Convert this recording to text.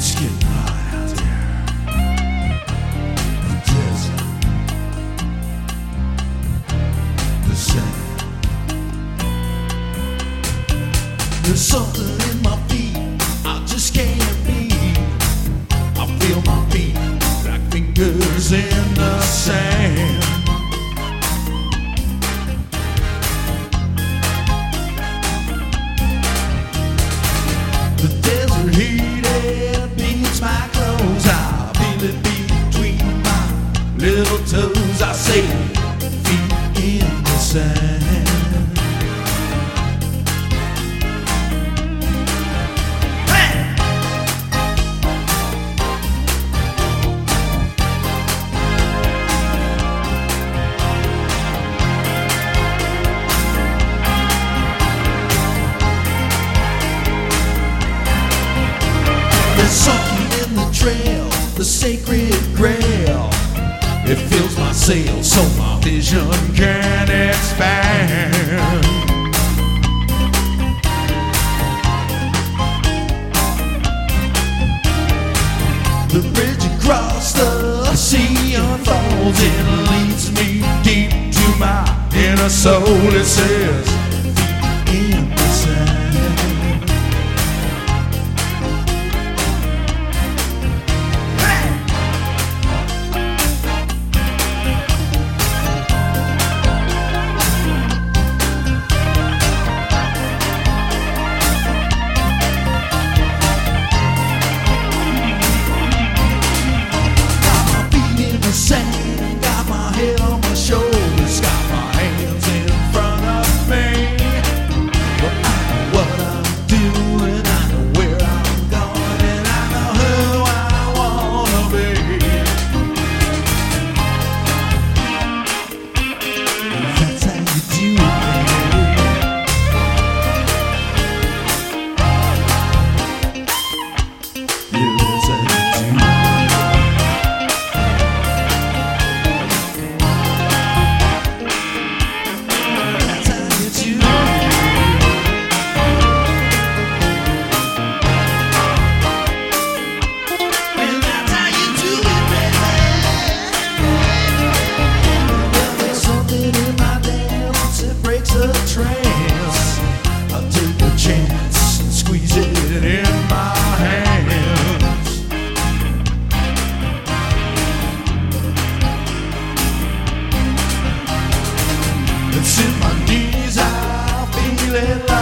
It's getting hot out there. The desert. The sand. There's something in my feet I just can't be. I feel my feet like fingers in the sand. There's something in the trail, the sacred grail. It fills my sails so my vision can expand. The bridge across the sea unfolds and leads me deep to my inner soul. It says, In my knees, I feel it